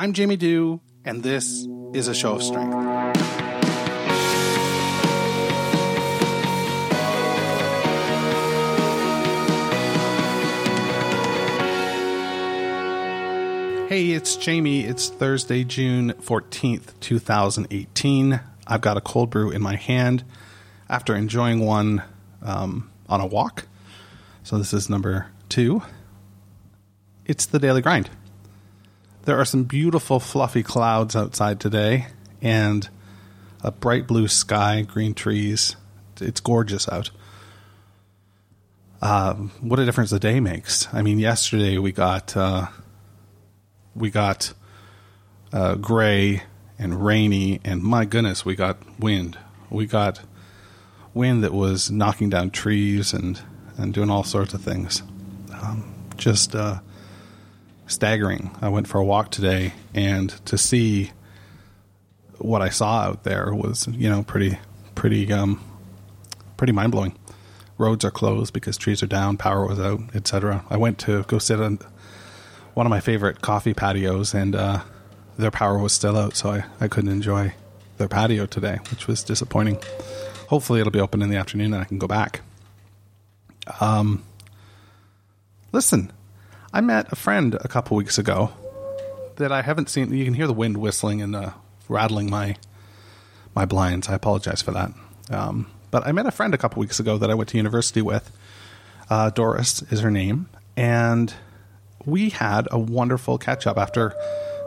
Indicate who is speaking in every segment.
Speaker 1: I'm Jamie Dew, and this is a show of strength. Hey, it's Jamie. It's Thursday, June 14th, 2018. I've got a cold brew in my hand after enjoying one um, on a walk. So, this is number two. It's the daily grind. There are some beautiful, fluffy clouds outside today and a bright blue sky, green trees. It's gorgeous out. Uh, what a difference a day makes. I mean, yesterday we got. Uh, we got uh, gray and rainy, and my goodness, we got wind. We got wind that was knocking down trees and, and doing all sorts of things. Um, just uh, staggering. I went for a walk today, and to see what I saw out there was, you know, pretty, pretty, um, pretty mind blowing. Roads are closed because trees are down, power was out, etc. I went to go sit on one of my favorite coffee patios, and uh, their power was still out, so I, I couldn't enjoy their patio today, which was disappointing. Hopefully, it'll be open in the afternoon and I can go back. Um, listen, I met a friend a couple weeks ago that I haven't seen. You can hear the wind whistling and uh, rattling my my blinds. I apologize for that. Um, but I met a friend a couple weeks ago that I went to university with. Uh, Doris is her name, and we had a wonderful catch up after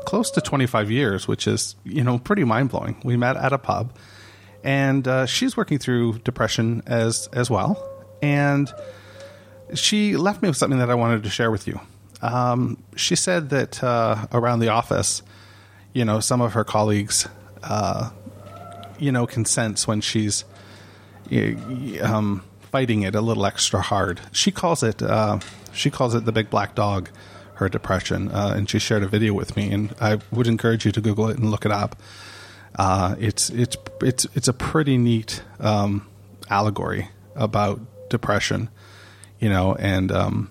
Speaker 1: close to 25 years, which is, you know, pretty mind blowing. We met at a pub, and uh, she's working through depression as as well, and she left me with something that I wanted to share with you. Um, she said that uh, around the office, you know, some of her colleagues, uh, you know, can sense when she's um, fighting it a little extra hard. She calls it uh, she calls it the big black dog, her depression, uh, and she shared a video with me, and I would encourage you to Google it and look it up. Uh, it's it's it's it's a pretty neat um, allegory about depression, you know, and um,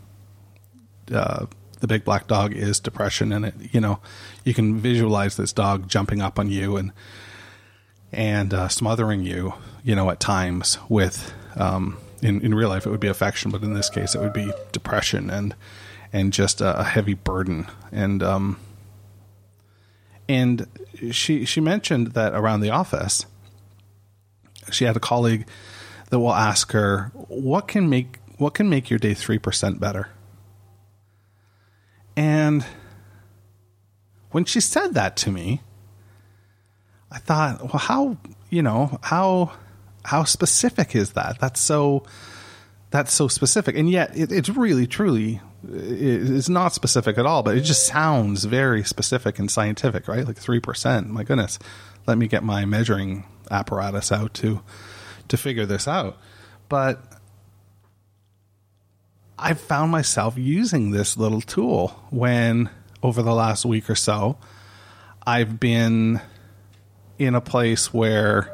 Speaker 1: uh, the big black dog is depression, and it you know you can visualize this dog jumping up on you and and uh, smothering you, you know, at times with um, in, in real life it would be affection, but in this case it would be depression and and just a, a heavy burden. And um, and she she mentioned that around the office she had a colleague that will ask her what can make what can make your day three percent better. And when she said that to me, I thought, well, how you know how how specific is that? That's so that's so specific, and yet it, it's really truly it's not specific at all. But it just sounds very specific and scientific, right? Like three percent. My goodness, let me get my measuring apparatus out to to figure this out. But I found myself using this little tool when over the last week or so I've been in a place where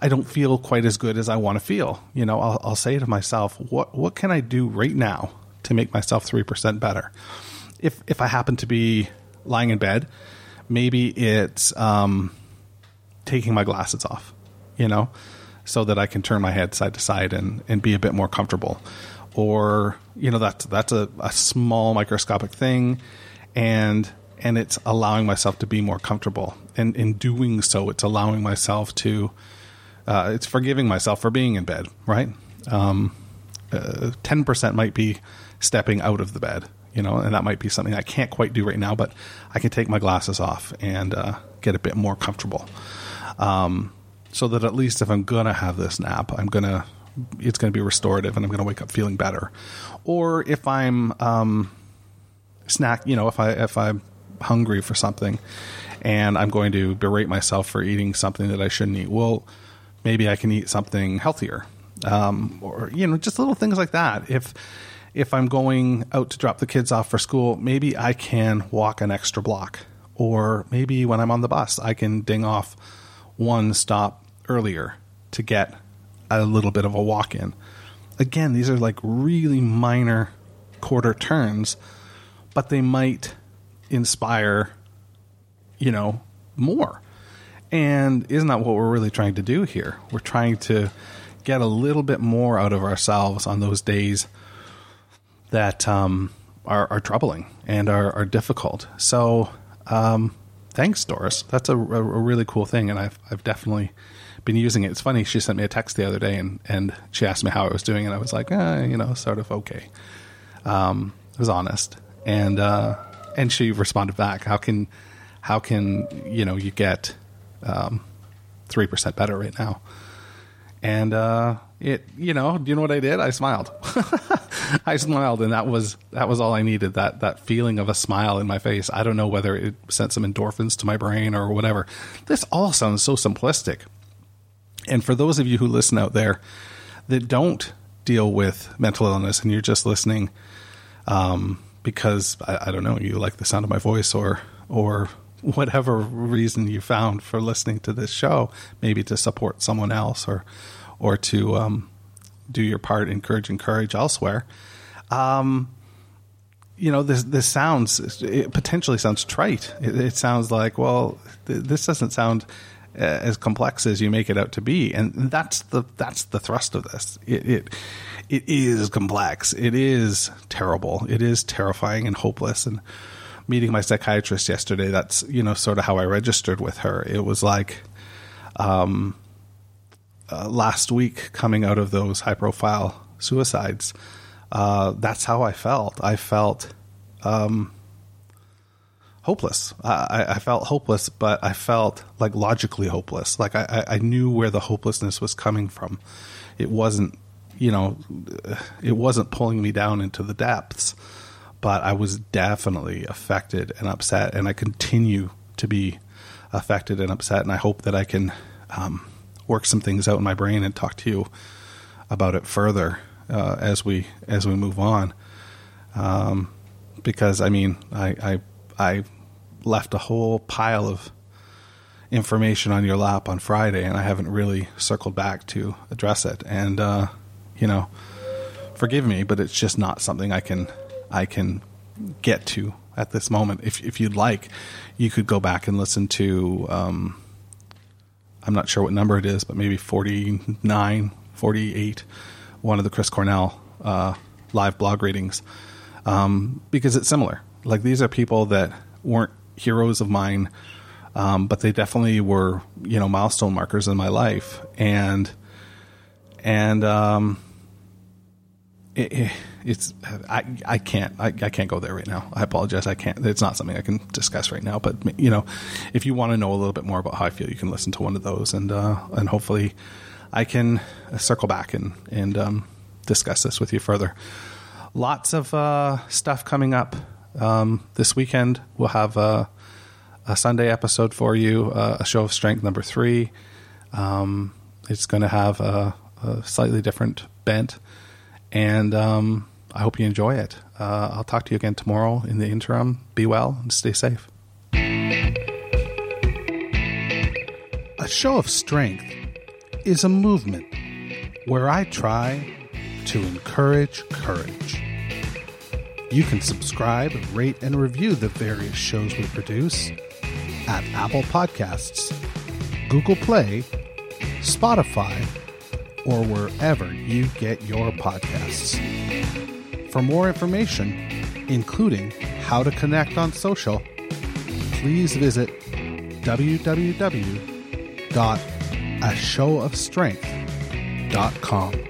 Speaker 1: I don't feel quite as good as I want to feel. You know, I'll, I'll say to myself, what what can I do right now to make myself three percent better? If if I happen to be lying in bed, maybe it's um, taking my glasses off. You know, so that I can turn my head side to side and and be a bit more comfortable. Or you know, that's that's a, a small microscopic thing, and and it's allowing myself to be more comfortable. And in doing so, it's allowing myself to uh, it's forgiving myself for being in bed, right? Um, uh, 10% might be stepping out of the bed, you know, and that might be something I can't quite do right now, but I can take my glasses off and uh, get a bit more comfortable. Um, so that at least if I'm to have this nap, I'm to, it's going to be restorative and I'm going to wake up feeling better. Or if I'm, um, snack, you know, if I, if I'm hungry for something and I'm going to berate myself for eating something that I shouldn't eat, well, maybe I can eat something healthier, um, or you know, just little things like that. If if I'm going out to drop the kids off for school, maybe I can walk an extra block, or maybe when I'm on the bus, I can ding off one stop earlier to get a little bit of a walk in. Again, these are like really minor quarter turns, but they might inspire you know, more. And isn't that what we're really trying to do here? We're trying to get a little bit more out of ourselves on those days that um, are, are, troubling and are, are difficult. So, um, thanks, Doris. That's a, a, really cool thing, and I've I've definitely been using it. It's funny. She sent me a text the other day, and and she asked me how I was doing, and I was like, eh, you know, sort of okay. Um, I was honest, and uh, and she responded back. How can how can you know you get um, three percent better right now? And uh, it, you know, do you know what I did? I smiled. I smiled, and that was that was all I needed. That that feeling of a smile in my face. I don't know whether it sent some endorphins to my brain or whatever. This all sounds so simplistic. And for those of you who listen out there that don't deal with mental illness, and you're just listening um, because I, I don't know, you like the sound of my voice, or or whatever reason you found for listening to this show, maybe to support someone else or or to um, do your part, encourage, encourage elsewhere. Um, you know, this this sounds it potentially sounds trite. It, it sounds like, well, th- this doesn't sound as complex as you make it out to be, and that's the that's the thrust of this. It, it it is complex. It is terrible. It is terrifying and hopeless. And meeting my psychiatrist yesterday, that's you know sort of how I registered with her. It was like, um, uh, last week coming out of those high profile suicides, uh, that's how I felt. I felt um, hopeless. I, I, felt hopeless, but I felt like logically hopeless. Like I, I knew where the hopelessness was coming from. It wasn't, you know, it wasn't pulling me down into the depths, but I was definitely affected and upset, and I continue to be affected and upset. And I hope that I can. Um, work some things out in my brain and talk to you about it further uh, as we as we move on. Um, because I mean, I, I I left a whole pile of information on your lap on Friday, and I haven't really circled back to address it. And uh, you know, forgive me, but it's just not something I can I can get to at this moment. If if you'd like, you could go back and listen to. Um, I'm not sure what number it is, but maybe 49, 48, one of the Chris Cornell uh, live blog readings, um, because it's similar. Like these are people that weren't heroes of mine, um, but they definitely were, you know, milestone markers in my life, and and um, it, it, it's I I can't I, I can't go there right now. I apologize. I can't. It's not something I can discuss right now. But you know, if you want to know a little bit more about how I feel, you can listen to one of those, and uh, and hopefully, I can circle back and and um, discuss this with you further. Lots of uh, stuff coming up um, this weekend. We'll have a, a Sunday episode for you, uh, a show of strength number three. Um, it's going to have a, a slightly different bent and um, I hope you enjoy it. Uh, I'll talk to you again tomorrow. In the interim, be well and stay safe. A show of strength is a movement where I try to encourage courage. You can subscribe, rate, and review the various shows we produce at Apple Podcasts, Google Play, Spotify, or wherever you get your podcasts. For more information, including how to connect on social, please visit www.ashowofstrength.com.